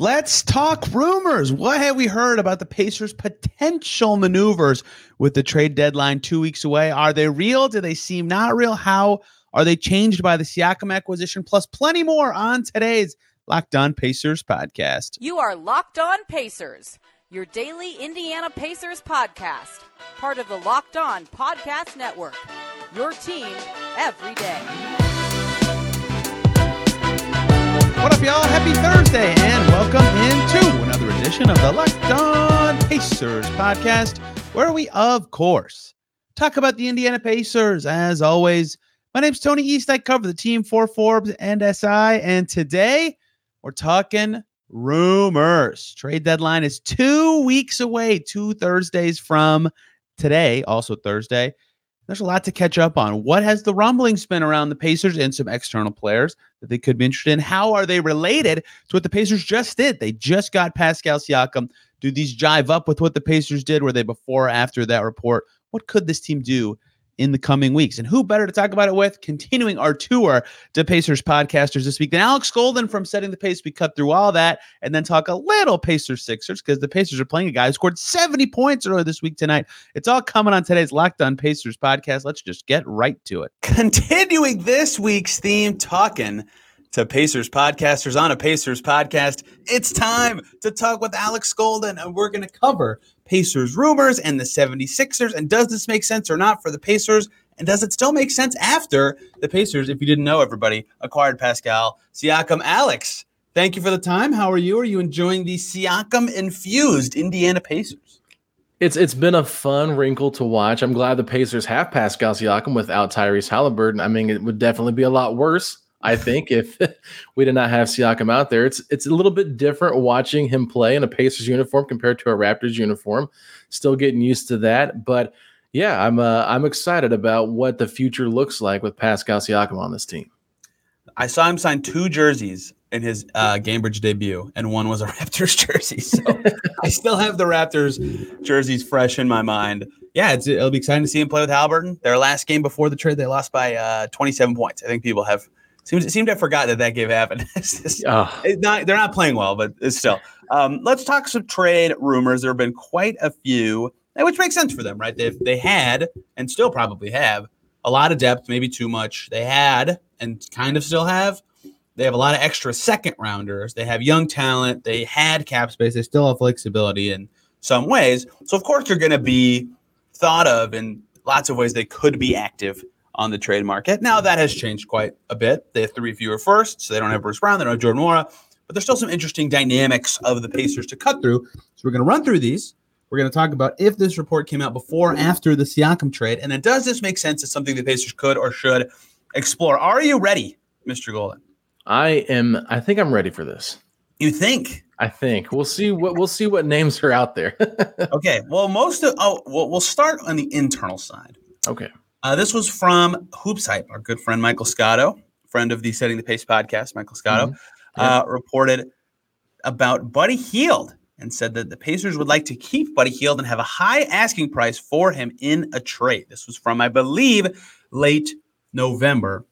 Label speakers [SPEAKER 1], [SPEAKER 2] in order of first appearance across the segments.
[SPEAKER 1] Let's talk rumors. What have we heard about the Pacers' potential maneuvers with the trade deadline two weeks away? Are they real? Do they seem not real? How are they changed by the Siakam acquisition? Plus, plenty more on today's Locked On Pacers podcast.
[SPEAKER 2] You are Locked On Pacers, your daily Indiana Pacers podcast, part of the Locked On Podcast Network. Your team every day.
[SPEAKER 1] What up, y'all? Happy Thursday, and welcome into another edition of the Locked On Pacers podcast, where we, of course, talk about the Indiana Pacers. As always, my name's Tony East. I cover the team for Forbes and SI, and today we're talking rumors. Trade deadline is two weeks away, two Thursdays from today, also Thursday. There's a lot to catch up on. What has the rumblings been around the Pacers and some external players that they could be interested in? How are they related to what the Pacers just did? They just got Pascal Siakam. Do these jive up with what the Pacers did? Were they before or after that report? What could this team do in the coming weeks. And who better to talk about it with? Continuing our tour to Pacers podcasters this week than Alex Golden from Setting the Pace. We cut through all that and then talk a little Pacers Sixers because the Pacers are playing a guy who scored 70 points earlier this week tonight. It's all coming on today's Locked On Pacers podcast. Let's just get right to it. Continuing this week's theme, talking to Pacers podcasters on a Pacers podcast. It's time to talk with Alex Golden, and we're going to cover Pacers rumors and the 76ers. And does this make sense or not for the Pacers? And does it still make sense after the Pacers, if you didn't know, everybody acquired Pascal Siakam? Alex, thank you for the time. How are you? Are you enjoying the Siakam infused Indiana Pacers?
[SPEAKER 3] It's it's been a fun wrinkle to watch. I'm glad the Pacers have Pascal Siakam without Tyrese Halliburton. I mean, it would definitely be a lot worse I think if we did not have Siakam out there, it's it's a little bit different watching him play in a Pacers uniform compared to a Raptors uniform. Still getting used to that, but yeah, I'm uh, I'm excited about what the future looks like with Pascal Siakam on this team.
[SPEAKER 1] I saw him sign two jerseys in his uh, Gainbridge debut, and one was a Raptors jersey. So I still have the Raptors jerseys fresh in my mind. Yeah, it'll be exciting to see him play with Halliburton. Their last game before the trade, they lost by uh, 27 points. I think people have Seems seemed to have forgotten that that game happened. it's oh. not, they're not playing well, but it's still. Um, let's talk some trade rumors. There have been quite a few, which makes sense for them, right? They they had and still probably have a lot of depth, maybe too much. They had and kind of still have. They have a lot of extra second rounders. They have young talent. They had cap space. They still have flexibility in some ways. So of course they're going to be thought of in lots of ways. They could be active on the trade market. Now that has changed quite a bit. They have three fewer first, so they don't have Bruce Brown, they don't have Jordan Nwora, but there's still some interesting dynamics of the Pacers to cut through. So we're going to run through these. We're going to talk about if this report came out before or after the Siakam trade, and then does this make sense as something the Pacers could or should explore? Are you ready, Mr. Golden?
[SPEAKER 3] I am. I think I'm ready for this.
[SPEAKER 1] You think?
[SPEAKER 3] I think we'll see what we'll see what names are out there.
[SPEAKER 1] okay. Well, most of oh, well, we'll start on the internal side.
[SPEAKER 3] Okay.
[SPEAKER 1] Uh, this was from Hoops Hype, our good friend Michael Scotto, friend of the Setting the Pace podcast. Michael Scotto mm-hmm. yeah. uh, reported about Buddy Hield and said that the Pacers would like to keep Buddy Hield and have a high asking price for him in a trade. This was from, I believe, late November.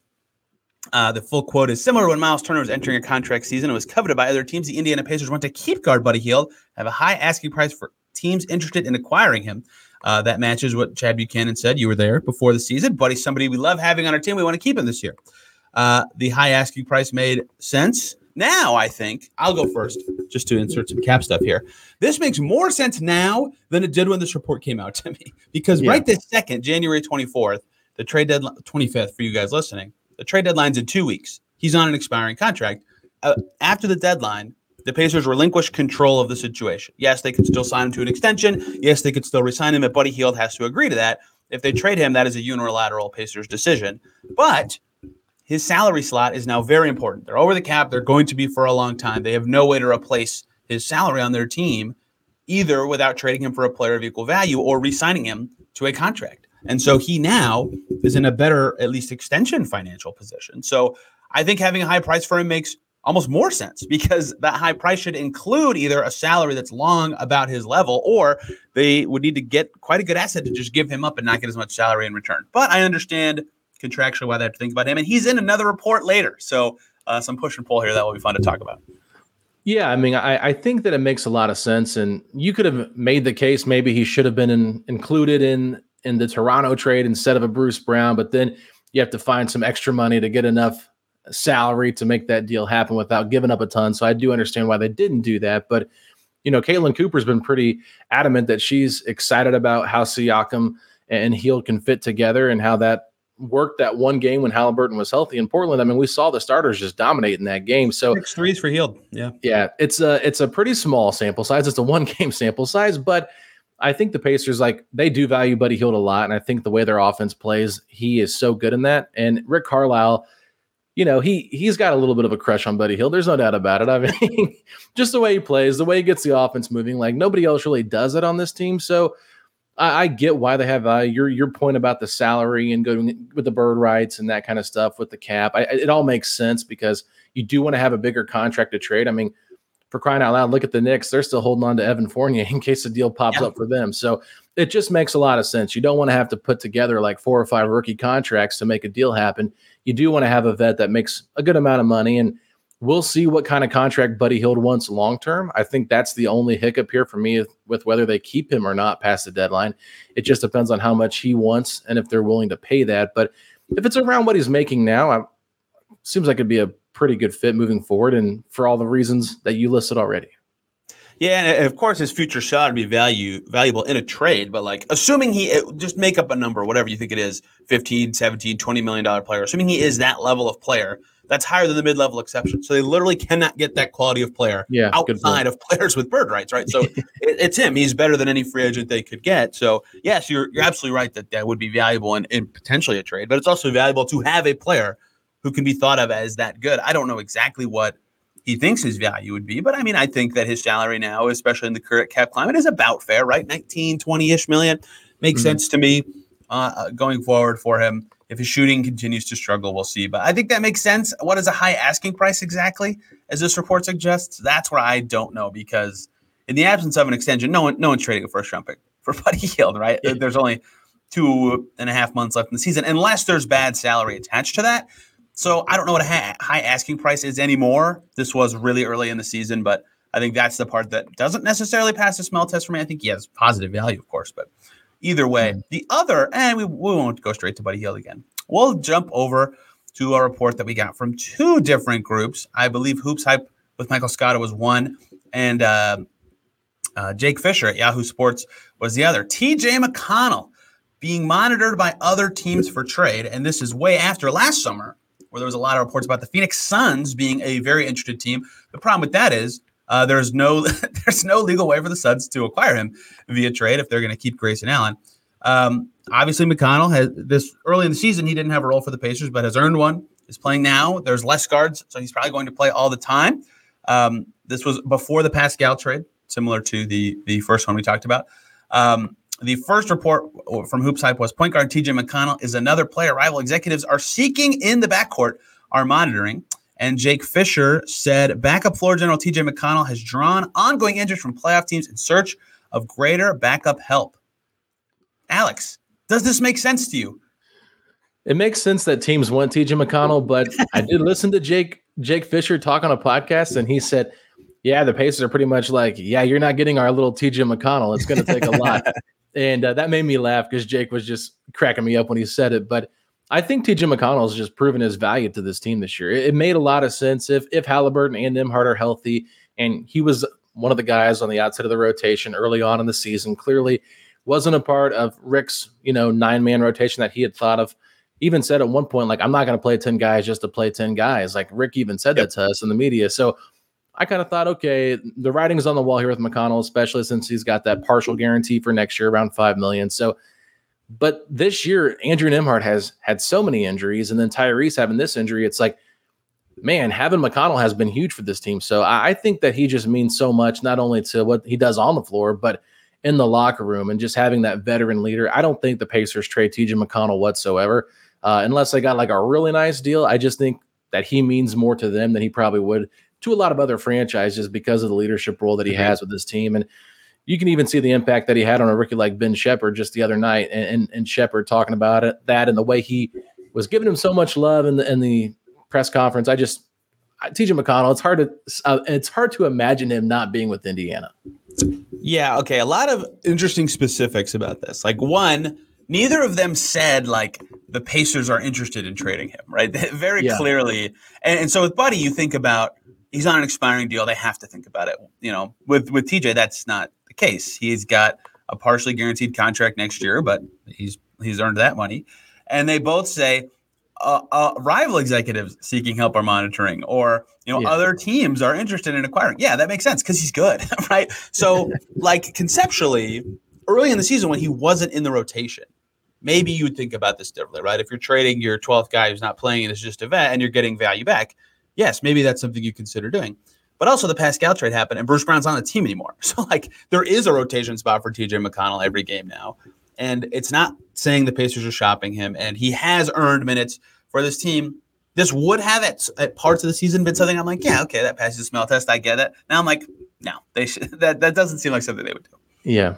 [SPEAKER 1] Uh, the full quote is similar when Miles Turner was entering a contract season and was coveted by other teams. The Indiana Pacers want to keep guard Buddy Hield, have a high asking price for teams interested in acquiring him. Uh, that matches what Chad Buchanan said. You were there before the season. Buddy, somebody we love having on our team. We want to keep him this year. Uh, the high asking price made sense. Now, I think I'll go first just to insert some cap stuff here. This makes more sense now than it did when this report came out to me because yeah. right this second, January 24th, the trade deadline, 25th for you guys listening, the trade deadline's in two weeks. He's on an expiring contract. Uh, after the deadline, the Pacers relinquish control of the situation. Yes, they could still sign him to an extension. Yes, they could still resign him, but Buddy Hield has to agree to that. If they trade him, that is a unilateral Pacers decision. But his salary slot is now very important. They're over the cap. They're going to be for a long time. They have no way to replace his salary on their team, either without trading him for a player of equal value or re-signing him to a contract. And so he now is in a better, at least extension financial position. So I think having a high price for him makes almost more sense because that high price should include either a salary that's long about his level or they would need to get quite a good asset to just give him up and not get as much salary in return. But I understand contractually why they have to think about him. And he's in another report later. So uh, some push and pull here that will be fun to talk about.
[SPEAKER 3] Yeah, I mean, I, I think that it makes a lot of sense, and you could have made the case maybe he should have been in, included in in the Toronto trade instead of a Bruce Brown, but then you have to find some extra money to get enough salary to make that deal happen without giving up a ton. So I do understand why they didn't do that, but you know, Caitlin Cooper's been pretty adamant that she's excited about how Siakam and Hield can fit together and how that worked that one game when Halliburton was healthy in Portland. I mean, we saw the starters just dominate in that game. So
[SPEAKER 1] six threes for Hield. Yeah.
[SPEAKER 3] Yeah. It's a it's a pretty small sample size. It's a one game sample size, but I think the Pacers like they do value Buddy Hield a lot. And I think the way their offense plays, he is so good in that. And Rick Carlisle, you know, he he's got a little bit of a crush on Buddy Hield. There's no doubt about it. I mean, just the way he plays, the way he gets the offense moving, like nobody else really does it on this team. So I, I, get why they have uh, your your point about the salary and going with the bird rights and that kind of stuff with the cap. I, it all makes sense because you do want to have a bigger contract to trade. I mean, for crying out loud, look at the Knicks; they're still holding on to Evan Fournier in case the deal pops yeah. up for them. So it just makes a lot of sense. You don't want to have to put together like four or five rookie contracts to make a deal happen. You do want to have a vet that makes a good amount of money and We'll see what kind of contract Buddy Hield wants long term. I think that's the only hiccup here for me with whether they keep him or not past the deadline. It just depends on how much he wants and if they're willing to pay that. But if it's around what he's making now, I, seems like it'd be a pretty good fit moving forward, and for all the reasons that you listed already.
[SPEAKER 1] Yeah, and uh, of course his future shot would be value valuable in a trade, but like assuming he uh, just make up a number, whatever you think it is, 15, 17, 20 million dollar player, assuming he is that level of player, that's higher than the mid-level exception. So they literally cannot get that quality of player yeah, outside of players with bird rights, right? So it, it's him. He's better than any free agent they could get. So yes, you're you're absolutely right that that would be valuable in, in potentially a trade, but it's also valuable to have a player who can be thought of as that good. I don't know exactly what he thinks his value would be, but I mean, I think that his salary now, especially in the current cap climate, is about fair, right? 19, 20-ish million makes mm-hmm. sense to me uh, uh going forward for him. If his shooting continues to struggle, we'll see. But I think that makes sense. What is a high asking price exactly, as this report suggests? That's where I don't know because in the absence of an extension, no one no one's trading a first round pick for Buddy Hield, right? Yeah. There's only two and a half months left in the season, unless there's bad salary attached to that. So I don't know what a high asking price is anymore. This was really early in the season, but I think that's the part that doesn't necessarily pass the smell test for me. I think he has positive value, of course, but Either way, mm. the other, and we, we won't go straight to Buddy Hield again. We'll jump over to a report that we got from two different groups. I believe Hoops Hype with Michael Scotto was one, and uh, uh, Jake Fisher at Yahoo Sports was the other. TJ McConnell being monitored by other teams for trade, and this is way after last summer, where there was a lot of reports about the Phoenix Suns being a very interested team. The problem with that is uh, there's no there's no legal way for the Suns to acquire him via trade if they're going to keep Grayson Allen. Um, obviously, McConnell has this early in the season. He didn't have a role for the Pacers, but has earned one. Is playing now. There's less guards, so he's probably going to play all the time. Um, this was before the Pascal trade, similar to the the first one we talked about. Um, the first report from Hoops Hype was point guard TJ McConnell is another player rival executives are seeking in the backcourt are monitoring. And Jake Fisher said backup floor general TJ McConnell has drawn ongoing interest from playoff teams in search of greater backup help. Alex, does this make sense to you?
[SPEAKER 3] It makes sense that teams want TJ McConnell, but I did listen to Jake Jake Fisher talk on a podcast, and he said, "Yeah, the Pacers are pretty much like, yeah, you're not getting our little TJ McConnell. It's going to take a lot." and uh, that made me laugh because Jake was just cracking me up when he said it. But I think TJ McConnell has just proven his value to this team this year. It, it, made a lot of sense if if Halliburton and Nembhard are healthy, and he was one of the guys on the outside of the rotation early on in the season. Clearly, wasn't a part of Rick's you know nine man rotation that he had thought of. Even said at one point, like, I'm not going to play 10 guys just to play 10 guys. Like, Rick even said yep. that to us in the media. So I kind of thought, okay, the writing's on the wall here with McConnell, especially since he's got that partial guarantee for next year, around five million. So but this year, Andrew Nembhard has had so many injuries, and then Tyrese having this injury. It's like, man, having McConnell has been huge for this team. So I think that he just means so much, not only to what he does on the floor, but in the locker room and just having that veteran leader. I don't think the Pacers trade TJ McConnell whatsoever, uh, unless they got like a really nice deal. I just think that he means more to them than he probably would to a lot of other franchises because of the leadership role that he mm-hmm. has with this team. And you can even see the impact that he had on a rookie like Ben Sheppard just the other night, and and, and Sheppard talking about it, that and the way he was giving him so much love in the in the press conference. I just TJ McConnell, it's hard to uh, it's hard to imagine him not being with Indiana.
[SPEAKER 4] Yeah, okay. A lot of interesting specifics about this. Like one, neither of them said like the Pacers are interested in trading him, right? Very yeah. clearly. And, and, so with Buddy, you think about he's on an expiring deal. They have to think about it. You know, with with TJ, that's not the case. He's got a partially guaranteed contract next year, but he's he's earned that money. And they both say uh, uh, rival executives seeking help are monitoring, or you know, yeah. other teams are interested in acquiring. Yeah, that makes sense because he's good, right? So, like conceptually, early in the season when he wasn't in the rotation, maybe you would think about this differently, right? If you're trading your 12th guy who's not playing and it's just a vet and you're getting value back, yes, maybe that's something you consider doing. But also the Pascal trade happened and Bruce Brown's on the team anymore. So like there is a rotation spot for TJ McConnell every game now. And it's not saying the Pacers are shopping him and he has earned minutes for this team. This would have at, at parts of the season been something I'm like, yeah, okay, that passes the smell test. I get it. Now I'm like, no, they should, that that doesn't seem like something they would do.
[SPEAKER 3] Yeah,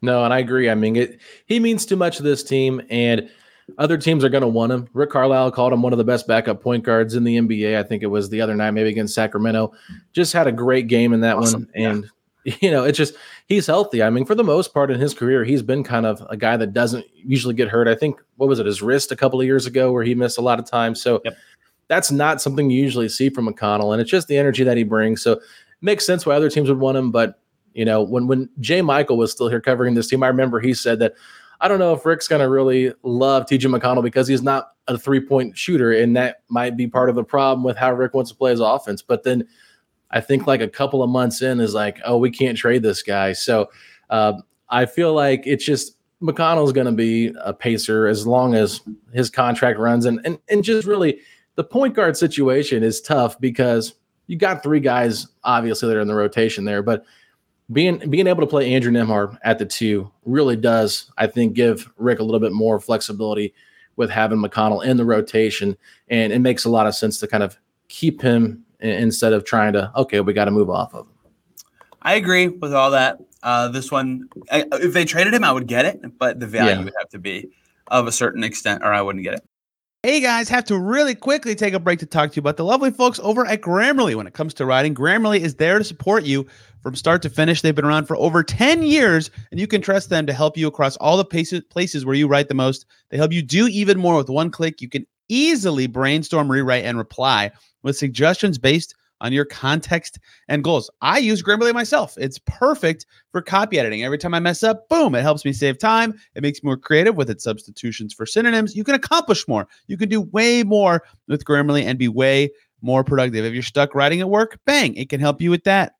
[SPEAKER 3] no, and I agree. I mean, it, he means too much to this team, and other teams are going to want him. Rick Carlisle called him one of the best backup point guards in the NBA. I think it was the other night, maybe against Sacramento. Just had a great game in that awesome. one, and yeah. you know, it's just he's healthy. I mean, for the most part in his career, he's been kind of a guy that doesn't usually get hurt. I think what was it, his wrist a couple of years ago, where he missed a lot of time. So. Yep. That's not something you usually see from McConnell, and it's just the energy that he brings. So it makes sense why other teams would want him, but you know, when when J. Michael was still here covering this team, I remember he said that I don't know if Rick's going to really love TJ McConnell because he's not a three point shooter, and that might be part of the problem with how Rick wants to play his offense. But then I think like a couple of months in is like, oh, we can't trade this guy. So uh, I feel like it's just McConnell's going to be a pacer as long as his contract runs, and and and just really the point guard situation is tough because you got three guys obviously that are in the rotation there, but being being able to play Andrew Nembhard at the two really does, I think, give Rick a little bit more flexibility with having McConnell in the rotation, and it makes a lot of sense to kind of keep him instead of trying to okay, we got to move off of him.
[SPEAKER 4] I agree with all that. Uh, this one, I, if they traded him, I would get it, but the value yeah. would have to be of a certain extent, or I wouldn't get it.
[SPEAKER 1] Hey guys, have to really quickly take a break to talk to you about the lovely folks over at Grammarly. When it comes to writing, Grammarly is there to support you from start to finish. They've been around for over 10 years, and you can trust them to help you across all the places where you write the most. They help you do even more with one click. You can easily brainstorm, rewrite, and reply with suggestions based on your context and goals. I use Grammarly myself. It's perfect for copy editing. Every time I mess up, boom, it helps me save time. It makes me more creative with its substitutions for synonyms. You can accomplish more. You can do way more with Grammarly and be way more productive. If you're stuck writing at work, bang, it can help you with that.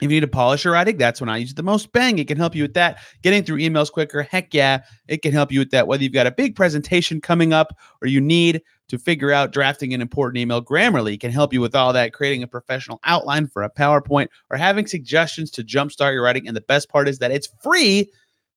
[SPEAKER 1] If you need to polish your writing, that's when I use it the most. Bang, it can help you with that. Getting through emails quicker, heck yeah, it can help you with that. Whether you've got a big presentation coming up or you need to figure out drafting an important email, Grammarly can help you with all that, creating a professional outline for a PowerPoint or having suggestions to jumpstart your writing. And the best part is that it's free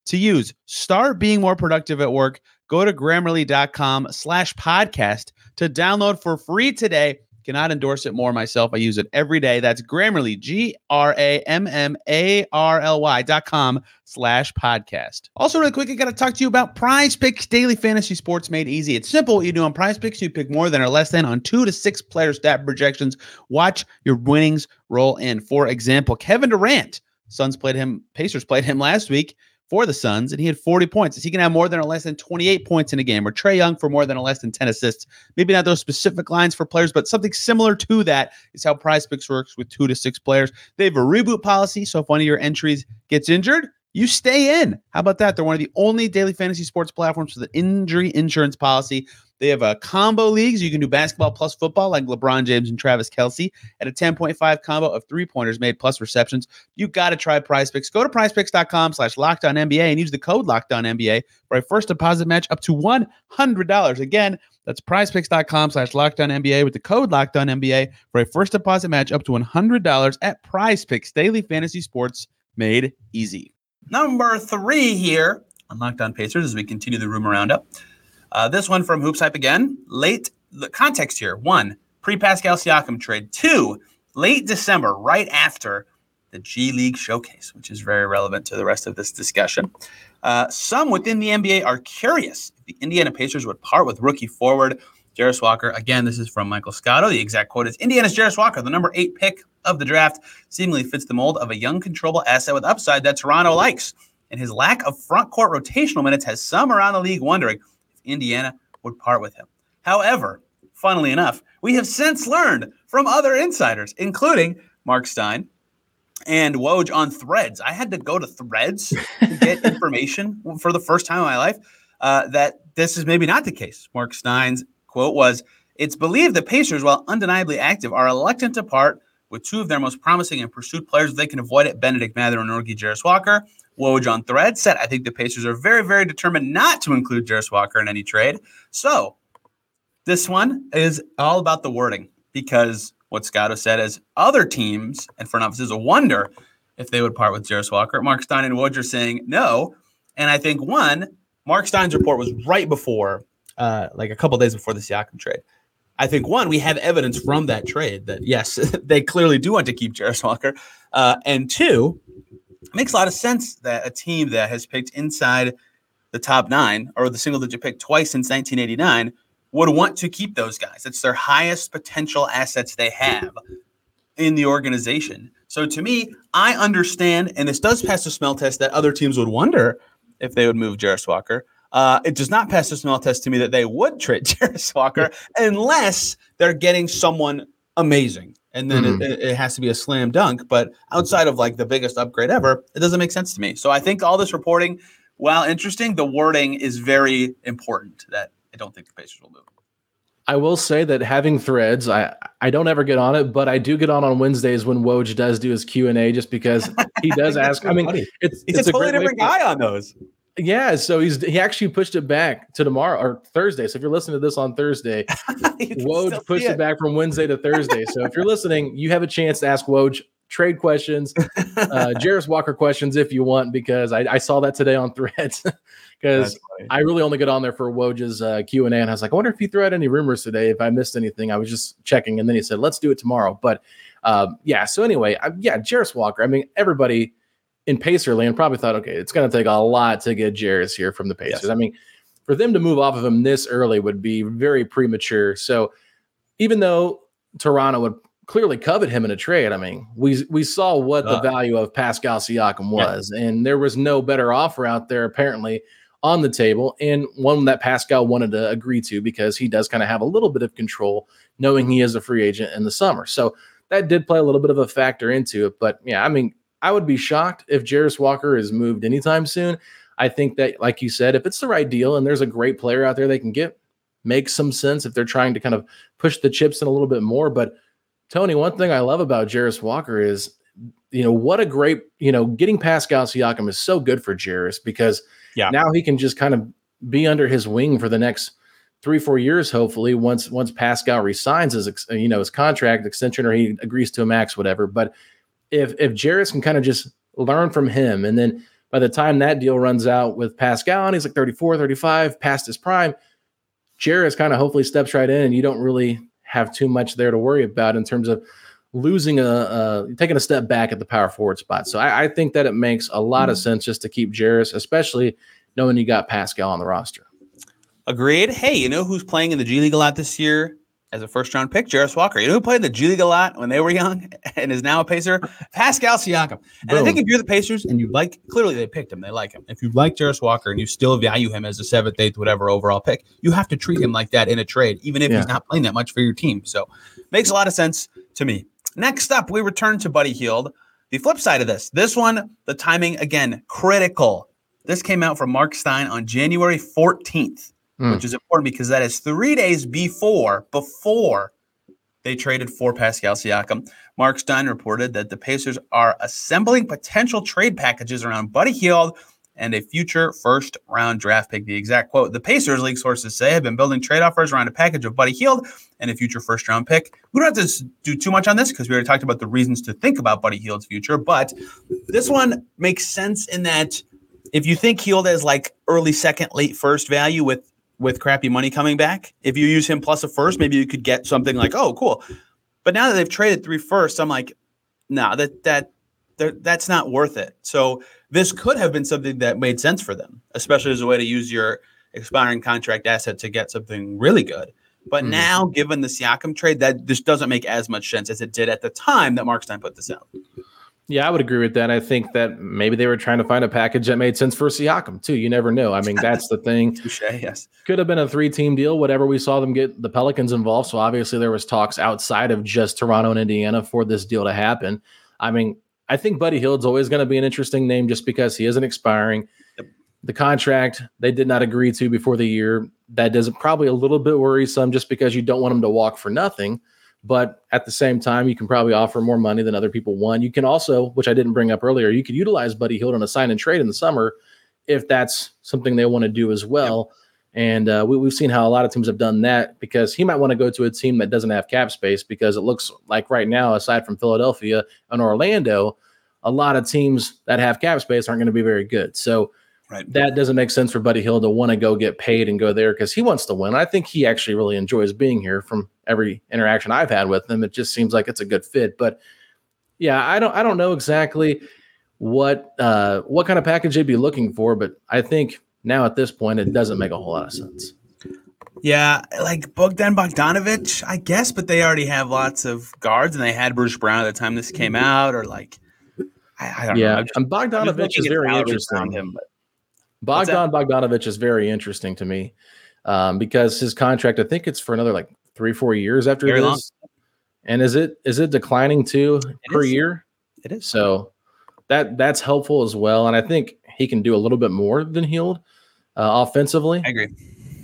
[SPEAKER 1] to use. Start being more productive at work. Go to grammarly.com slash podcast to download for free today Cannot endorse it more myself. I use it every day. That's Grammarly, G R A M M A R L Y dot com slash podcast. Also, really quick, I got to talk to you about Prize Picks Daily Fantasy Sports Made Easy. It's simple what you do on Prize Picks. You pick more than or less than on two to six player stat projections. Watch your winnings roll in. For example, Kevin Durant. Suns played him, Pacers played him last week for the Suns, and he had 40 points. Is he going to have more than or less than 28 points in a game? Or Trae Young for more than or less than 10 assists? Maybe not those specific lines for players, but something similar to that is how Prize Picks works with two to six players. They have a reboot policy, so if one of your entries gets injured, you stay in. How about that? They're one of the only daily fantasy sports platforms with an injury insurance policy. They have a combo leagues. You can do basketball plus football, like LeBron James and Travis Kelce, at a 10.5 combo of three pointers made plus receptions. You got to try Prize Picks. Go to prizepicks.com slash locked on NBA and use the code locked on NBA for a first deposit match up to $100. Again, that's prizepicks.com slash locked on NBA with the code locked on NBA for a first deposit match up to $100 at Prize Picks, daily fantasy sports made easy.
[SPEAKER 4] Number three here on Locked On Pacers as we continue the rumor roundup. Uh, this one from Hoops Hype again. Late the context here. One, pre Pascal Siakam trade. Two, late December, right after the G League showcase, which is very relevant to the rest of this discussion. Uh, some within the NBA are curious if the Indiana Pacers would part with rookie forward
[SPEAKER 1] Jarace Walker. Again, this is from Michael Scotto. The exact quote is Indiana's Jarace Walker, the number eight pick of the draft, seemingly fits the mold of a young, controllable asset with upside that Toronto likes. And his lack of front court rotational minutes has some around the league wondering Indiana would part with him. However, funnily enough, we have since learned from other insiders, including Mark Stein and Woj on Threads. I had to go to Threads to get information for the first time in my life uh, that this is maybe not the case. Mark Stein's quote was It's believed the Pacers, while undeniably active, are reluctant to part with two of their most promising and pursued players they can avoid it Bennedict Mathurin and Norgie Jarace Walker. Woj on Thread said, I think the Pacers are very, very determined not to include Jarace Walker in any trade. So this one is all about the wording because what Scotto said is other teams and front offices wonder if they would part with Jarace Walker. Mark Stein and Woj are saying no. And I think one, Mark Stein's report was right before, uh, like a couple days before the Siakam trade. I think one, we have evidence from that trade that yes, they clearly do want to keep Jarace Walker. Uh, and two, it makes a lot of sense that a team that has picked inside the top nine or the single digit pick twice since 1989 would want to keep those guys. It's their highest potential assets they have in the organization. So to me, I understand, and this does pass the smell test that other teams would wonder if they would move Jarace Walker. Uh, it does not pass the smell test to me that they would trade Jarace Walker unless they're getting someone amazing. And then mm-hmm. it, it, has to be a slam dunk. But outside of like the biggest upgrade ever, it doesn't make sense to me. So I think all this reporting, while interesting, the wording is very important that I don't think the Pacers will move.
[SPEAKER 3] I will say that having threads, I I don't ever get on it, but I do get on on Wednesdays when Woj does do his Q and A, just because he does ask. I mean, it's
[SPEAKER 1] he's
[SPEAKER 3] it's
[SPEAKER 1] a totally different guy on those.
[SPEAKER 3] Yeah, so he's he actually pushed it back to tomorrow or Thursday. So if you're listening to this on Thursday, Woj pushed it. it. back from Wednesday to Thursday. so if you're listening, you have a chance to ask Woj trade questions, uh, Jarace Walker questions if you want, because I, I saw that today on Threads. Because I really only get on there for Woj's uh, Q and A, and I was like, I wonder if he threw out any rumors today. If I missed anything, I was just checking, and then he said, "Let's do it tomorrow." But um, yeah, so anyway, I, yeah, Jarace Walker. I mean, everybody in Pacer land probably thought, okay, it's going to take a lot to get Jarace here from the Pacers. Yes. I mean, for them to move off of him this early would be very premature. So even though Toronto would clearly covet him in a trade, I mean, we we saw what uh, the value of Pascal Siakam was, yeah. and there was no better offer out there apparently on the table, and one that Pascal wanted to agree to because he does kind of have a little bit of control, knowing he is a free agent in the summer. So that did play a little bit of a factor into it. But yeah, I mean, I would be shocked if Jarace Walker is moved anytime soon. I think that, like you said, if it's the right deal and there's a great player out there they can get, makes some sense if they're trying to kind of push the chips in a little bit more. But Tony, one thing I love about Jarace Walker is, you know, what a great, you know, getting Pascal Siakam is so good for Jarace because yeah. now he can just kind of be under his wing for the next three, four years, hopefully, once once Pascal resigns his, you know, his contract extension or he agrees to a max, whatever. But if if Jarace can kind of just learn from him, and then by the time that deal runs out with Pascal, and he's like 34, 35, past his prime, Jarace kind of hopefully steps right in, and you don't really have too much there to worry about in terms of losing a, taking a step back at the power forward spot. So I, I think that it makes a lot mm-hmm. of sense just to keep Jarace, especially knowing you got Pascal on the roster.
[SPEAKER 1] Agreed. Hey, you know who's playing in the G League a lot this year? As a first round pick, Jarace Walker. You know who played the G League a lot when they were young and is now a Pacer? Pascal Siakam. And Boom. I think if you're the Pacers and you like, clearly they picked him, they like him. If you like Jarace Walker and you still value him as a seventh, eighth, whatever overall pick, you have to treat him like that in a trade, even if yeah. he's not playing that much for your team. So makes a lot of sense to me. Next up, we return to Buddy Hield. The flip side of this, this one, the timing again, critical. This came out from Mark Stein on January 14th mm. which is important because that is three days before before they traded for Pascal Siakam. Mark Stein reported that the Pacers are assembling potential trade packages around Buddy Hield and a future first round draft pick. The exact quote the Pacers, league sources say, have been building trade offers around a package of Buddy Hield and a future first round pick. We don't have to do too much on this because we already talked about the reasons to think about Buddy Hield's future, but this one makes sense in that if you think Hield has like early second, late first value with with crappy money coming back. If you use him plus a first, maybe you could get something like, oh, cool. But now that they've traded three firsts, I'm like, no, nah, that that that's not worth it. So this could have been something that made sense for them, especially as a way to use your expiring contract asset to get something really good. But
[SPEAKER 3] Mhm.
[SPEAKER 1] now, given the Siakam trade, that this doesn't make as much sense as it did at the time that Mark Stein put this out.
[SPEAKER 3] Yeah, I would agree with that. I think that maybe they were trying to find a package that made sense for Siakam too. You never know. I mean, that's the thing.
[SPEAKER 1] Touche, yes.
[SPEAKER 3] Could have been a three-team deal. Whatever we saw them get the Pelicans involved. So obviously there was talks outside of just Toronto and Indiana for this deal to happen. I mean, I think Buddy Hield's always going to be an interesting name just because he isn't expiring.
[SPEAKER 1] Yep.
[SPEAKER 3] The contract they did not agree to before the year. That is probably a little bit worrisome just because you don't want him to walk for nothing. But at the same time, you can probably offer more money than other people want. You can also, which I didn't bring up earlier, you could utilize Buddy Hield on a sign and trade in the summer if that's something they want to do as well. And uh, we, we've seen how a lot of teams have done that because he might want to go to a team that doesn't have cap space because it looks like right now, aside from Philadelphia and Orlando, a lot of teams that have cap space aren't going to be very good. So
[SPEAKER 1] Right.
[SPEAKER 3] that doesn't make sense for Buddy Hield to want to go get paid and go there because he wants to win. I think he actually really enjoys being here from every interaction I've had with him. It just seems like it's a good fit. But yeah, I don't I don't know exactly what uh what kind of package they'd be looking for, but I think now at this point it doesn't make a whole lot of sense.
[SPEAKER 1] Yeah, like Bogdan Bogdanovich, I guess, but they already have lots of guards, and they had Bruce Brown at the time this came out, or like, I, I don't know.
[SPEAKER 3] Yeah,
[SPEAKER 1] I'm just-
[SPEAKER 3] and Bogdanovich is very interesting.
[SPEAKER 1] him, but
[SPEAKER 3] Bogdan Bogdanovich is very interesting to me um, because his contract, I think it's for another like three, four years after
[SPEAKER 1] Very
[SPEAKER 3] this.
[SPEAKER 1] long.
[SPEAKER 3] And is it is it declining too per
[SPEAKER 1] is.
[SPEAKER 3] year?
[SPEAKER 1] it is.
[SPEAKER 3] So that that's helpful as well. And I think he can do a little bit more than Hield uh, offensively.
[SPEAKER 1] I agree.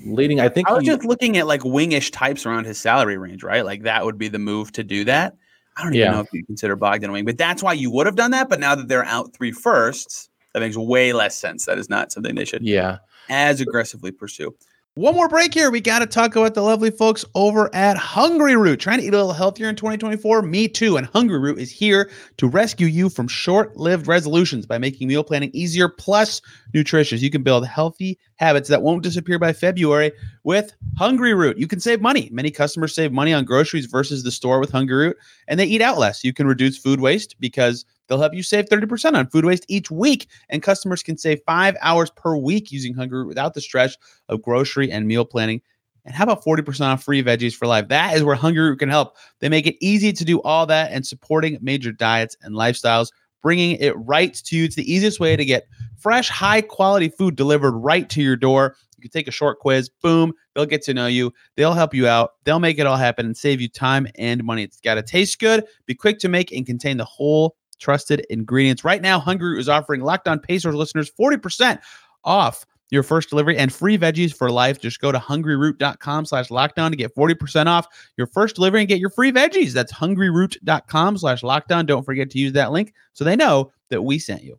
[SPEAKER 3] Leading, I think
[SPEAKER 1] I was
[SPEAKER 3] he-
[SPEAKER 1] just looking at like wingish types around his salary range, right? Like that would be the move to do that. I don't even
[SPEAKER 3] Yeah.
[SPEAKER 1] know if you consider Bogdan a wing, but that's why you would have done that. But now that they're out three firsts, that makes way less sense. That is not something they should
[SPEAKER 3] yeah.
[SPEAKER 1] as aggressively pursue.
[SPEAKER 5] One more break here. We got to talk about the lovely folks over at Hungry Root. Trying to eat a little healthier in 2024? Me too. And Hungry Root is here to rescue you from short lived resolutions by making meal planning easier plus nutritious. You can build healthy habits that won't disappear by February with Hungry Root. You can save money. Many customers save money on groceries versus the store with Hungry Root, and they eat out less. You can reduce food waste because they'll help you save 30% on food waste each week. And customers can save five hours per week using Hungry without the stress of grocery and meal planning. And how about 40% off free veggies for life? That is where Hungry Root can help. They make it easy to do all that and supporting major diets and lifestyles, bringing it right to you. It's the easiest way to get fresh, high quality food delivered right to your door. You can take a short quiz, boom, they'll get to know you, they'll help you out, they'll make it all happen and save you time and money. It's got to taste good, be quick to make, and contain the whole trusted ingredients. Right now, Hungry Root is offering Locked On Pacers listeners 40% off your first delivery and free veggies for life. Just go to hungryroot.com slash lockdown to get 40% off your first delivery and get your free veggies. That's hungryroot.com slash lockdown. Don't forget to use that link so they know that we sent you.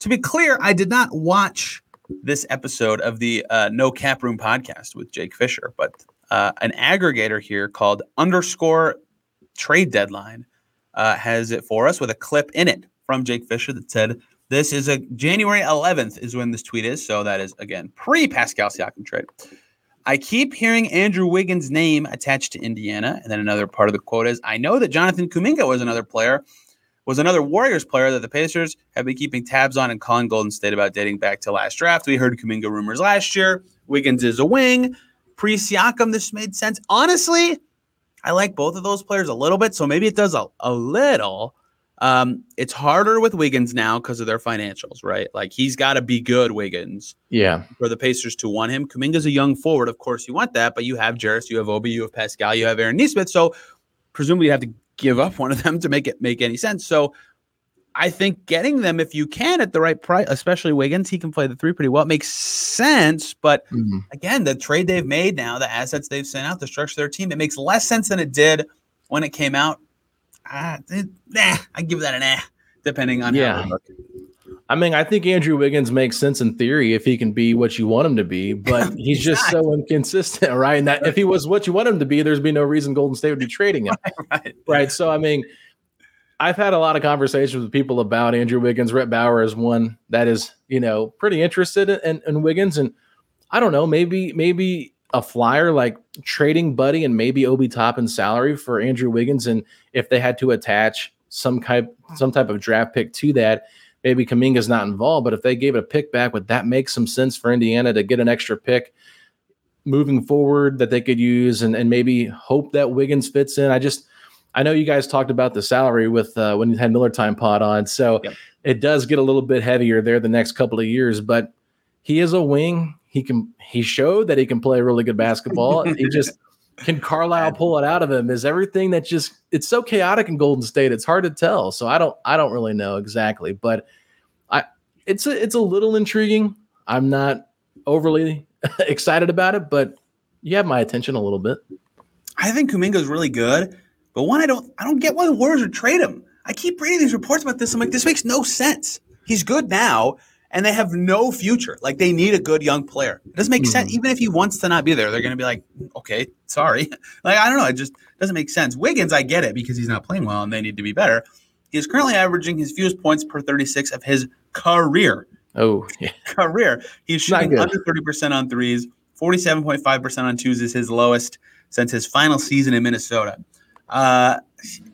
[SPEAKER 1] To be clear, I did not watch this episode of the uh, No Cap Room podcast with Jake Fisher, but uh, an aggregator here called underscore trade deadline uh, has it for us with a clip in it from Jake Fisher that said, This is a January 11th, is when this tweet is. So that is, again, pre Pascal Siakam trade. I keep hearing Andrew Wiggins' name attached to Indiana. And then another part of the quote is I know that Jonathan Kuminga was another player, was another Warriors player that the Pacers have been keeping tabs on and calling Golden State about dating back to last draft. We heard Kuminga rumors last year. Wiggins is a wing. Pre Siakam, this made sense. Honestly, I like both of those players a little bit. So maybe it does a, a little. Um, it's harder with Wiggins now because of their financials, right? Like he's got to be good, Wiggins
[SPEAKER 3] Yeah.
[SPEAKER 1] for the Pacers to want him. Kuminga's a young forward. Of course, you want that, but you have Jarace, you have Obi, you have Pascal, you have Aaron Nesmith. So presumably you have to give up one of them to make it make any sense. So I think getting them if you can at the right price, especially Wiggins, he can play the three pretty well. It makes sense, but
[SPEAKER 3] Mhm.
[SPEAKER 1] again, the trade they've made now, the assets they've sent out, the structure of their team, it makes less sense than it did when it came out. Ah, it, nah, I give that an eh, depending on
[SPEAKER 3] Yeah.
[SPEAKER 1] how.
[SPEAKER 3] I mean, I think Andrew Wiggins makes sense in theory if he can be what you want him to be, but he's just so inconsistent, right? And that if he was what you want him to be, there's be no reason Golden State would be trading him.
[SPEAKER 1] right.
[SPEAKER 3] Right. So, I mean, I've had a lot of conversations with people about Andrew Wiggins. Rhett Bauer is one that is, you know, pretty interested in, in Wiggins. And I don't know, maybe, maybe a flyer like trading Buddy and maybe Obi Toppin's salary for Andrew Wiggins. And if they had to attach some type, some type of draft pick to that, maybe Kuminga's not involved. But if they gave it a pick back, would that make some sense for Indiana to get an extra pick? moving forward that they could use and, and maybe hope that Wiggins fits in. I just I know you guys talked about the salary with uh, when you had Miller Time Pod on, so yep. it does get a little bit heavier there the next couple of years. But he is a wing. He can. He showed that he can play really good basketball. he just can Carlisle pull it out of him? Is everything that just it's so chaotic in Golden State? It's hard to tell. So I don't I don't really know exactly, but I it's a it's a little intriguing. I'm not overly excited about it, but you have my attention a little bit.
[SPEAKER 1] I think is really good, but one I don't I don't get why the Warriors would trade him. I keep reading these reports about this. I'm like, this makes no sense. He's good now, and they have no future. Like they need a good young player. It doesn't make mm-hmm. sense. Even if he wants to not be there, they're going to be like, okay, sorry. like I don't know. It just doesn't make sense. Wiggins, I get it because he's not playing well and they need to be better. He is currently averaging his fewest points per 36 of his career.
[SPEAKER 3] Oh,
[SPEAKER 1] yeah. career. He's shooting under 30% on threes. 47.5% on twos is his lowest since his final season in Minnesota. Uh,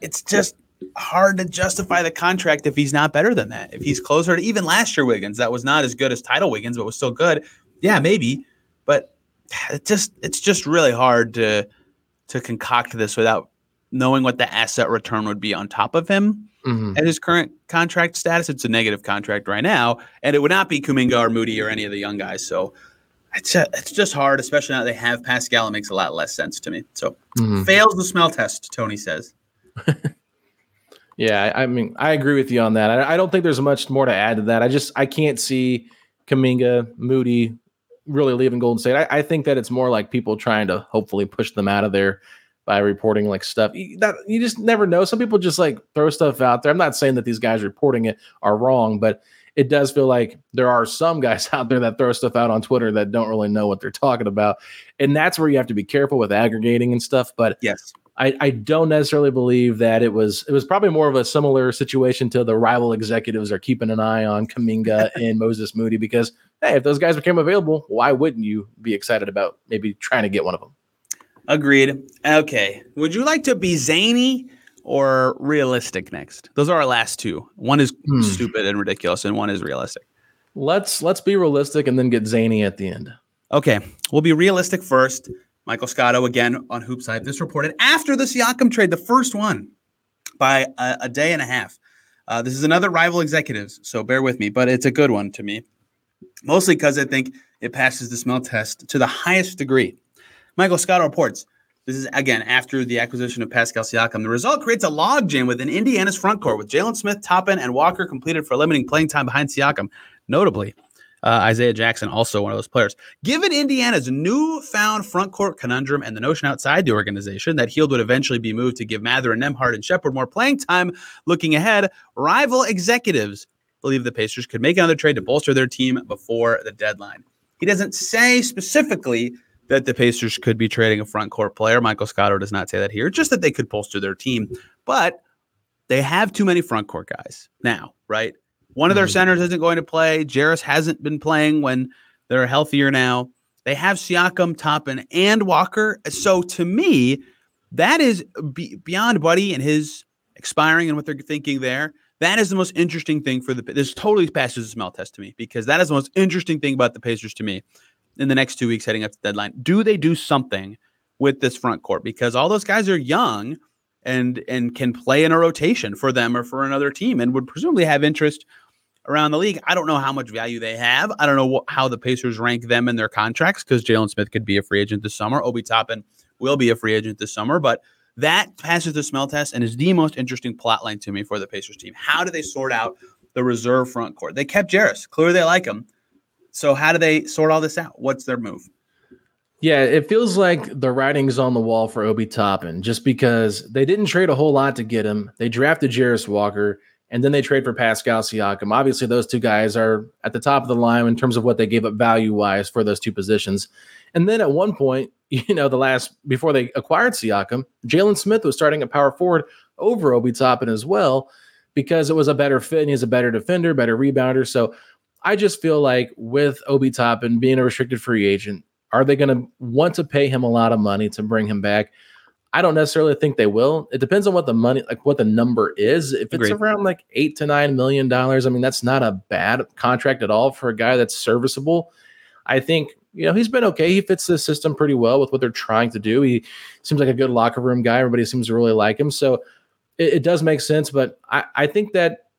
[SPEAKER 1] it's just hard to justify the contract if he's not better than that. If he's closer to even last year Wiggins, that was not as good as title Wiggins, but was still good. Yeah, maybe. But it just it's just really hard to to concoct this without knowing what the asset return would be on top of him mm-hmm. at his current contract status. It's a negative contract right now, and it would not be Kuminga or Moody or any of the young guys. So it's just, it's just hard, especially now they have Pascal. It makes a lot less sense to me. So mm-hmm. fails the smell test, Tony says.
[SPEAKER 3] yeah, I, mean, I agree with you on that. I, I, don't think there's much more to add to that. I just I can't see Kuminga, Moody really leaving Golden State. I, I think that it's more like people trying to hopefully push them out of there by reporting like stuff that you just never know. Some people just like throw stuff out there. I'm not saying that these guys reporting it are wrong, but it does feel like there are some guys out there that throw stuff out on Twitter that don't really know what they're talking about. And that's where you have to be careful with aggregating and stuff. But
[SPEAKER 1] yes,
[SPEAKER 3] I, I don't necessarily believe that it was it was probably more of a similar situation to the rival executives are keeping an eye on Kuminga and Moses Moody because hey, if those guys became available, why wouldn't you be excited about maybe trying to get one of them?
[SPEAKER 1] Agreed. Okay. Would you like to be zany or realistic next? Those are our last two. One is hmm. stupid and ridiculous, and one is realistic.
[SPEAKER 3] Let's let's be realistic and then get zany at the end.
[SPEAKER 1] Okay, we'll be realistic first. Michael Scotto again on Hoops Hype. This reported after the Siakam trade, the first one by a, a day and a half. Uh, this is another rival executives, so bear with me, but it's a good one to me, mostly because I think it passes the smell test to the highest degree. Michael Scotto reports this is again after the acquisition of Pascal Siakam. The result creates a logjam within Indiana's front court with Jalen Smith, Toppin, and Walker completed for limiting playing time behind Siakam. Notably, uh, Isaiah Jackson, also one of those players. Given Indiana's newfound front court conundrum and the notion outside the organization that Hield would eventually be moved to give Mathurin and Nembhard and Sheppard more playing time, looking ahead, rival executives believe the Pacers could make another trade to bolster their team before the deadline. He doesn't say specifically that the Pacers could be trading a front court player. Michael Scotto does not say that here, just that they could bolster their team. But they have too many front court guys now, right? One of their mm-hmm. centers isn't going to play. Jarace hasn't been playing when they're healthier now. They have Siakam, Toppin, and Walker. So to me, that is be- beyond Buddy and his expiring and what they're thinking there. That is the most interesting thing for the. This totally passes the smell test to me because that is the most interesting thing about the Pacers to me in the next two weeks heading up to the deadline. Do they do something with this front court? Because all those guys are young and and can play in a rotation for them or for another team and would presumably have interest around the league. I don't know how much value they have. I don't know wh- how the Pacers rank them in their contracts because Jalen Smith could be a free agent this summer. Obi Toppin will be a free agent this summer, but that passes the smell test and is the most interesting plot line to me for the Pacers team. How do they sort out the reserve front court? They kept Jarace. Clearly they like him. So how do they sort all this out? What's their move?
[SPEAKER 3] Yeah, it feels like the writing's on the wall for Obi Toppin just because they didn't trade a whole lot to get him. They drafted Jarace Walker and then they trade for Pascal Siakam. Obviously, those two guys are at the top of the line in terms of what they gave up value wise for those two positions. And then at one point, you know, the last before they acquired Siakam, Jalen Smith was starting at power forward over Obi Toppin as well because it was a better fit and he's a better defender, better rebounder. So I just feel like with Obi Toppin being a restricted free agent, are they going to want to pay him a lot of money to bring him back? I don't necessarily think they will. It depends on what the money, like what the number is. If it's around like eight to nine million dollars, I mean, that's not a bad contract at all for a guy that's serviceable. I think you know he's been okay. He fits the system pretty well with what they're trying to do. He seems like a good locker room guy. Everybody seems to really like him. So it, it does make sense. But I, I think that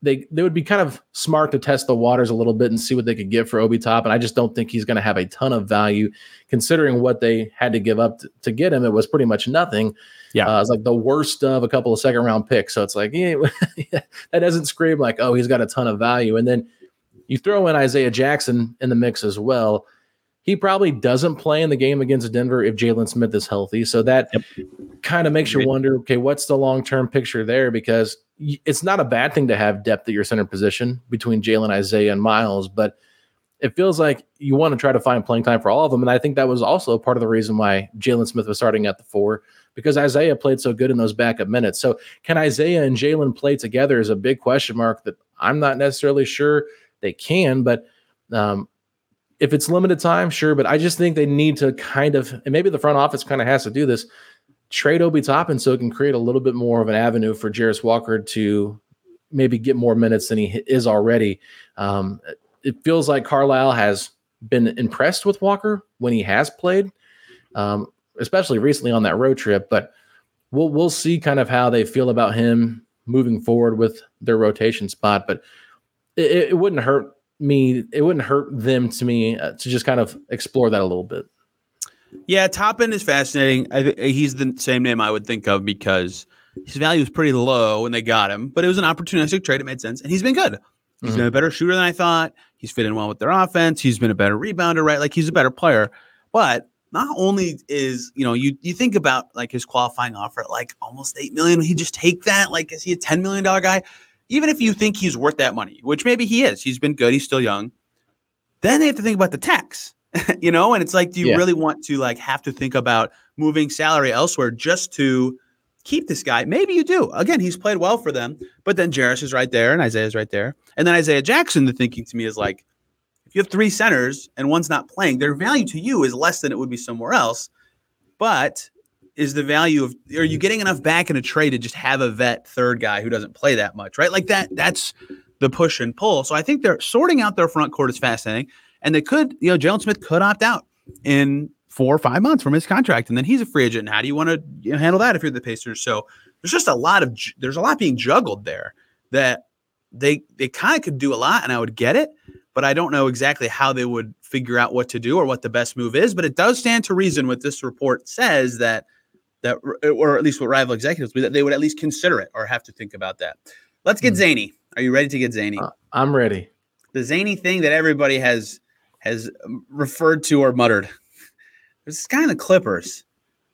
[SPEAKER 3] they they would be kind of smart to test the waters a little bit and see what they could get for Obi Top. And I just don't think he's going to have a ton of value considering what they had to give up to, to get him. It was pretty much nothing.
[SPEAKER 5] Yeah,
[SPEAKER 3] uh, it's like the worst of a couple of second round picks. So it's like yeah, that doesn't scream like oh he's got a ton of value. And then you throw in Isaiah Jackson in the mix as well. He probably doesn't play in the game against Denver if Jalen Smith is healthy. So that yep. kind of makes you wonder okay, what's the long term picture there? Because it's not a bad thing to have depth at your center position between Jalen, Isaiah, and Miles, but it feels like you want to try to find playing time for all of them. And I think that was also part of the reason why Jalen Smith was starting at the four because Isaiah played so good in those backup minutes. So can Isaiah and Jalen play together is a big question mark that I'm not necessarily sure they can, but um, if it's limited time, sure. But I just think they need to kind of, and maybe the front office kind of has to do this, trade Obi Toppin so it can create a little bit more of an avenue for Jarace Walker to maybe get more minutes than he is already. Um, it feels like Carlisle has been impressed with Walker when he has played, um, especially recently on that road trip. But we'll we'll see kind of how they feel about him moving forward with their rotation spot. But it, it wouldn't hurt me. It wouldn't hurt them to me uh, to just kind of explore that a little bit.
[SPEAKER 1] Yeah, Toppin is fascinating. I he's the same name I would think of because his value was pretty low when they got him, but it was an opportunistic trade. It made sense, and he's been good. He's mm-hmm. been a better shooter than I thought. He's fit in well with their offense. He's been a better rebounder, right? Like he's a better player. But not only is you know you you think about like his qualifying offer at like almost eight million, he just take that? Like is he a ten million dollar guy? Even if you think he's worth that money, which maybe he is, he's been good. He's still young. Then they have to think about the tax you know, and it's like, do you yeah. really want to like have to think about moving salary elsewhere just to keep this guy? Maybe you do. Again, he's played well for them, but then Jarace is right there and Isaiah's right there. And then Isaiah Jackson, the thinking to me is like, if you have three centers and one's not playing, their value to you is less than it would be somewhere else. But is the value of are you getting enough back in a trade to just have a vet third guy who doesn't play that much, right? Like that, that's the push and pull. So I think they're sorting out their front court is fascinating and they could, you know, Jalen Smith could opt out in four or five months from his contract, and then he's a free agent. And how do you want to you know, handle that if you're the Pacers? So there's just a lot of there's a lot being juggled there that they they kind of could do a lot, and I would get it, but I don't know exactly how they would figure out what to do or what the best move is. But it does stand to reason what this report says that that or at least what rival executives that they would at least consider it or have to think about that. Let's get mm. zany. Are you ready to get zany? Uh,
[SPEAKER 3] I'm ready.
[SPEAKER 1] The zany thing that everybody has has referred to or muttered. There's this guy in the Clippers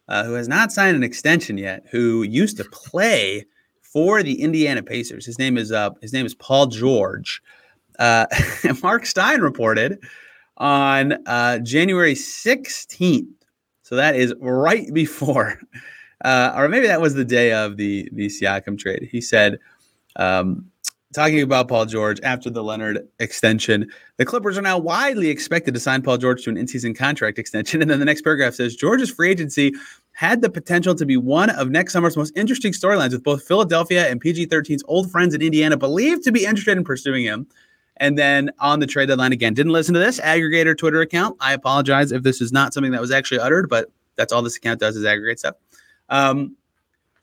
[SPEAKER 1] uh, who has not signed an extension yet, who used to play for the Indiana Pacers. His name is uh, his name is Paul George. Uh, Mark Stein reported on uh, January 16th. So that is right before, uh, or maybe that was the day of the the Siakam trade. He said, um, talking about Paul George after the Leonard extension. The Clippers are now widely expected to sign Paul George to an in-season contract extension. And then the next paragraph says George's free agency had the potential to be one of next summer's most interesting storylines, with both Philadelphia and PG 13's old friends in Indiana believed to be interested in pursuing him. And then on the trade deadline again, didn't listen to this aggregator Twitter account. I apologize if this is not something that was actually uttered, but that's all this account does is aggregate stuff. Um,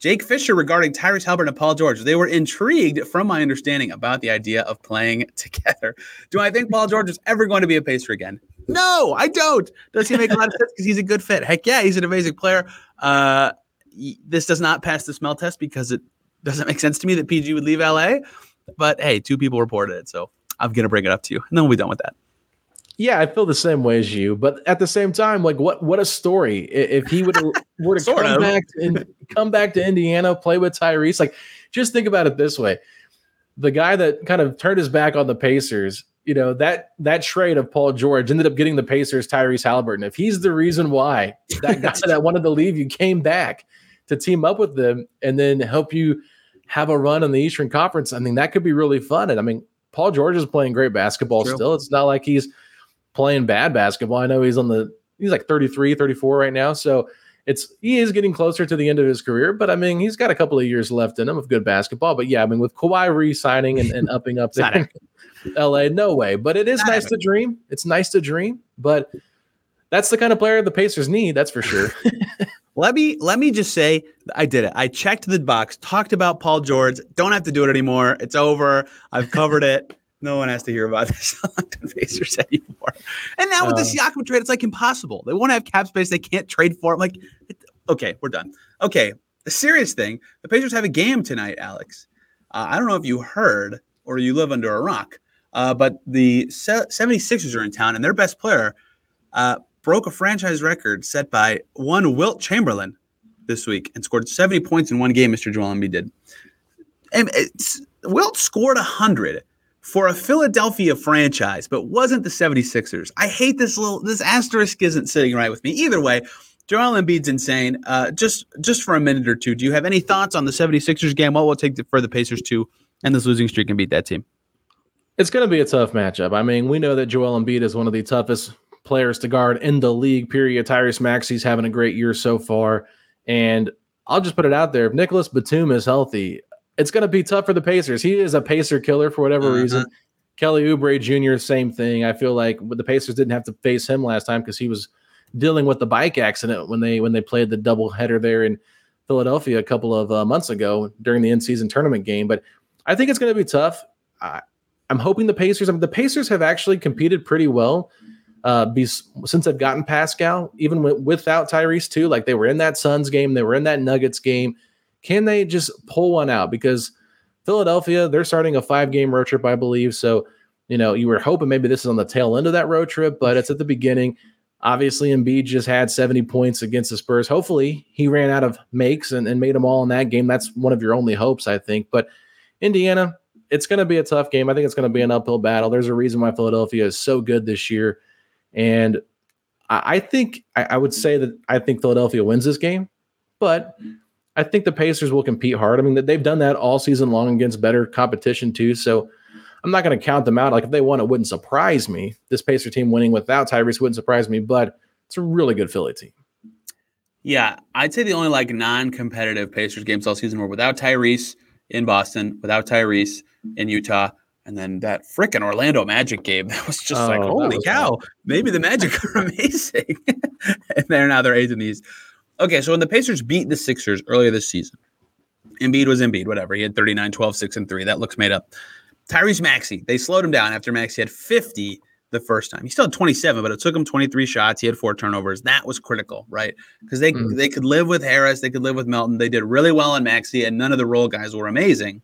[SPEAKER 1] Jake Fisher regarding Tyrese Haliburton and Paul George. They were intrigued, from my understanding, about the idea of playing together. Do I think Paul George is ever going to be a Pacer again? No, I don't. Does he make a lot of sense because he's a good fit? Heck yeah, he's an amazing player. Uh, this does not pass the smell test because it doesn't make sense to me that PG would leave LA. But hey, two people reported it, so I'm gonna bring it up to you, and then we'll be done with that.
[SPEAKER 3] Yeah, I feel the same way as you, but at the same time, like what what a story if he would were to come of. back and come back to Indiana, play with Tyrese. Like, just think about it this way: the guy that kind of turned his back on the Pacers, you know that that trade of Paul George ended up getting the Pacers Tyrese Haliburton. If he's the reason why that guy that wanted to leave you came back to team up with them and then help you have a run in the Eastern Conference, I mean that could be really fun. And I mean, Paul George is playing great basketball True. still. It's not like he's playing bad basketball. I know he's on the he's like 33, 34 right now. So it's he is getting closer to the end of his career, but I mean he's got a couple of years left in him of good basketball. But yeah, I mean with Kawhi re-signing and, and upping up there, LA, no way. But it is
[SPEAKER 1] Not
[SPEAKER 3] nice to dream. It's nice to dream, but that's the kind of player the Pacers need, that's for sure.
[SPEAKER 1] Let me let me just say I did it. I checked the box, talked about Paul George. Don't have to do it anymore. It's over. I've covered it. No one has to hear about this Washington Pacers anymore. And now with the
[SPEAKER 3] Uh.
[SPEAKER 1] Siakam trade, it's like impossible. They won't have cap space. They can't trade for it. I'm like, okay, we're done. Okay, the serious thing: the Pacers have a game tonight, Alex. Uh, I don't know if you heard or you live under a rock, uh, but the Se- 76ers are in town, and their best player uh, broke a franchise record set by one Wilt Chamberlain this week and scored 70 points in one game. Mr. Joel Embiid did. And it's, Wilt scored 100 for a Philadelphia franchise, but wasn't the 76ers. I hate this little this asterisk isn't sitting right with me. Either way, Joel Embiid's insane. Uh, just just for a minute or two, do you have any thoughts on the 76ers game? What will take for the Pacers to end this losing streak and beat that team?
[SPEAKER 3] It's going to be a tough matchup. I mean, we know that Joel Embiid is one of the toughest players to guard in the league. Period. Tyrese Maxey's having a great year so far, and I'll just put it out there: if Nicolas Batum is healthy, it's going to be tough for the Pacers. He is a Pacer killer for whatever
[SPEAKER 1] Uh-huh.
[SPEAKER 3] reason. Kelly Oubre Jr. Same thing. I feel like the Pacers didn't have to face him last time because he was dealing with the bike accident when they when they played the double header there in Philadelphia a couple of uh, months ago during the in-season tournament game. But I think it's going to be tough. I, I'm hoping the Pacers. I mean, the Pacers have actually competed pretty well uh, be, since they've gotten Pascal, even wi- without Tyrese too. Like they were in that Suns game, they were in that Nuggets game. Can they just pull one out? Because Philadelphia, they're starting a five-game road trip, I believe. So you know, you were hoping maybe this is on the tail end of that road trip, but it's at the beginning. Obviously, Embiid just had 70 points against the Spurs. Hopefully, he ran out of makes and, and made them all in that game. That's one of your only hopes, I think. But Indiana, it's going to be a tough game. I think it's going to be an uphill battle. There's a reason why Philadelphia is so good this year. And I, I think I, I would say that I think Philadelphia wins this game, but I think the Pacers will compete hard. I mean, they've done that all season long against better competition, too. So I'm not going to count them out. Like if they won, it wouldn't surprise me. This Pacer team winning without Tyrese wouldn't surprise me, but it's a really good Philly team.
[SPEAKER 1] Yeah, I'd say the only like non-competitive Pacers games all season were without Tyrese in Boston, without Tyrese in Utah, and then that freaking Orlando Magic game. That was just like,
[SPEAKER 3] Oh, that
[SPEAKER 1] holy cow! Maybe the Magic are amazing, and they're now they're eighth in these. Okay, so when the Pacers beat the Sixers earlier this season, Embiid was Embiid, whatever. He had 39, 12, 6, and 3. That looks made up. Tyrese Maxey, they slowed him down after Maxey had 50 the first time. He still had 27, but it took him 23 shots. He had four turnovers. That was critical, right? Because they
[SPEAKER 3] Mm.
[SPEAKER 1] they could live with Harris, they could live with Melton. They did really well on Maxey, and none of the role guys were amazing.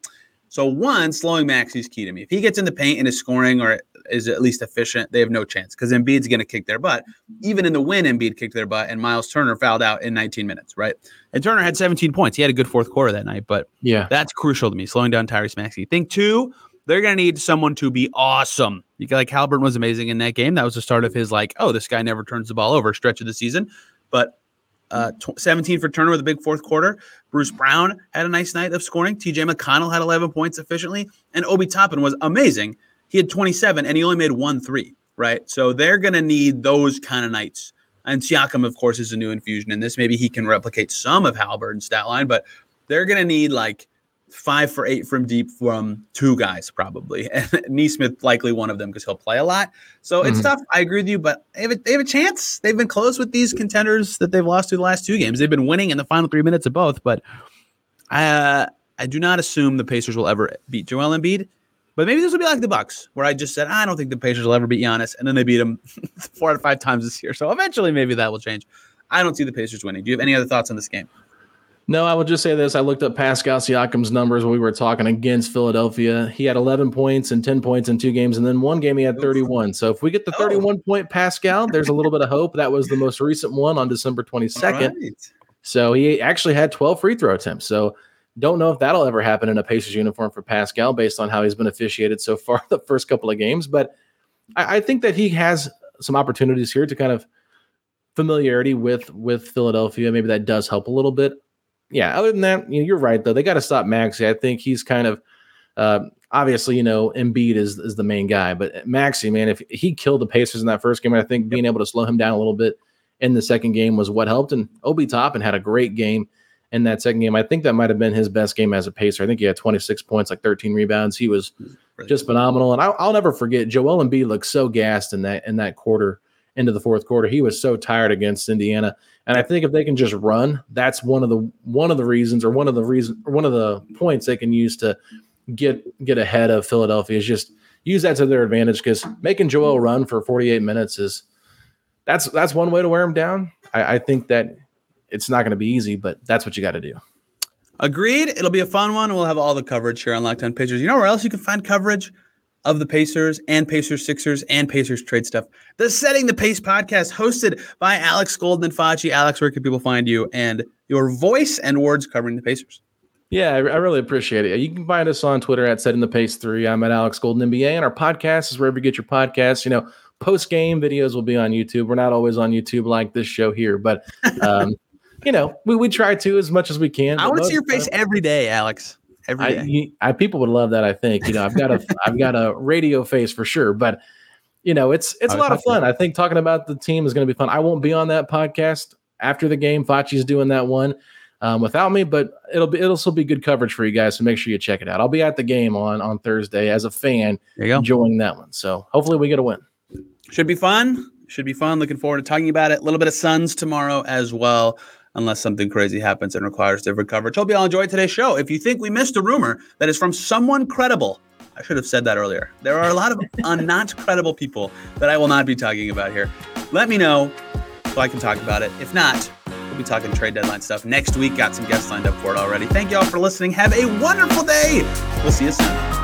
[SPEAKER 1] So one, slowing Maxey's key to me. If he gets in the paint and is scoring or is at least efficient, they have no chance because Embiid's going to kick their butt. Even in the win, Embiid kicked their butt, and Miles Turner fouled out in 19 minutes, right? And Turner had 17 points. He had a good fourth quarter that night, but
[SPEAKER 3] Yeah.
[SPEAKER 1] that's crucial to me, slowing down Tyrese Maxey. Think two, they're going to need someone to be awesome. You like Halbert was amazing in that game. That was the start of his like, oh, this guy never turns the ball over stretch of the season. But uh, tw- 17 for Turner with a big fourth quarter. Bruce Brown had a nice night of scoring. TJ McConnell had 11 points efficiently, and Obi Toppin was amazing. He had 27, and he only made one three. Right, so they're going to need those kind of nights. And Siakam, of course, is a new infusion in this. Maybe he can replicate some of Haliburton's stat line, but they're going to need like five for eight from deep from two guys probably, and Nesmith likely one of them because he'll play a lot. So it's
[SPEAKER 3] Mhm.
[SPEAKER 1] tough. I agree with you, but they have, a, they have a chance. They've been close with these contenders that they've lost to the last two games. They've been winning in the final three minutes of both, but I I do not assume the Pacers will ever beat Joel Embiid. But maybe this will be like the Bucks, where I just said I don't think the Pacers will ever beat Giannis, and then they beat him four out of five times this year. So eventually, maybe that will change. I don't see the Pacers winning. Do you have any other thoughts on this game?
[SPEAKER 3] No, I will just say this. I looked up Pascal Siakam's numbers when we were talking against Philadelphia. He had 11 points and 10 points in two games, and then one game he had 31. So if we get the
[SPEAKER 1] Oh.
[SPEAKER 3] 31 point Pascal, there's a little bit of hope. That was the most recent one on December 22nd.
[SPEAKER 1] All right.
[SPEAKER 3] So he actually had 12 free throw attempts. So don't know if that'll ever happen in a Pacers uniform for Pascal based on how he's been officiated so far the first couple of games. But I, I think that he has some opportunities here to kind of familiarity with with Philadelphia. Maybe that does help a little bit. Yeah. Other than that, you know, you're right though. They got to stop Maxey. I think he's kind of uh, obviously you know Embiid is is the main guy, but Maxey, man, if he killed the Pacers in that first game, I think being able to slow him down a little bit in the second game was what helped. And Obi Toppin had a great game in that second game. I think that might have been his best game as a pacer. I think he had 26 points, like 13 rebounds. He was just phenomenal. And I'll, I'll never forget Joel Embiid looked so gassed in that in that quarter into the fourth quarter. He was so tired against Indiana. And I think if they can just run, that's one of the one of the reasons or one of the reason one of the points they can use to get get ahead of Philadelphia is just use that to their advantage because making Joel run for 48 minutes is that's that's one way to wear him down. I, I think that it's not going to be easy, but that's what you got to do.
[SPEAKER 1] Agreed. It'll be a fun one. We'll have all the coverage here on Locked On Pacers. You know where else you can find coverage of the Pacers and Pacers Sixers and Pacers trade stuff? The Setting the Pace podcast, hosted by Alex Golden and Facci. Alex, where can people find you and your voice and words covering the Pacers?
[SPEAKER 3] Yeah, I, really appreciate it. You can find us on Twitter at Setting the Pace Three. I'm at Alex Golden NBA, and our podcast is wherever you get your podcasts. You know, post game videos will be on YouTube. We're not always on YouTube like this show here, but um, you know, we, we try to as much as we can.
[SPEAKER 1] I want to see your face every day, Alex. Every
[SPEAKER 3] I,
[SPEAKER 1] day.
[SPEAKER 3] you- I people would love that. I think you know I've got a I've got a radio face for sure, but you know it's it's a lot of fun. I think talking about the team is going to be fun. I won't be on that podcast after the game. Facci's doing that one um, without me, but it'll be it'll still be good coverage for you guys. So make sure you check it out. I'll be at the game on on Thursday as a fan,
[SPEAKER 1] there you go.
[SPEAKER 3] enjoying that one. So hopefully we get a win.
[SPEAKER 1] Should be fun. Should be fun. Looking forward to talking about it. A little bit of Suns tomorrow as well, unless something crazy happens and requires different coverage. Hope you all enjoyed today's show. If you think we missed a rumor that is from someone credible, I should have said that earlier. There are a lot of uh, not credible people that I will not be talking about here. Let me know so I can talk about it. If not, we'll be talking trade deadline stuff next week. Got some guests lined up for it already. Thank you all for listening. Have a wonderful day. We'll see you soon.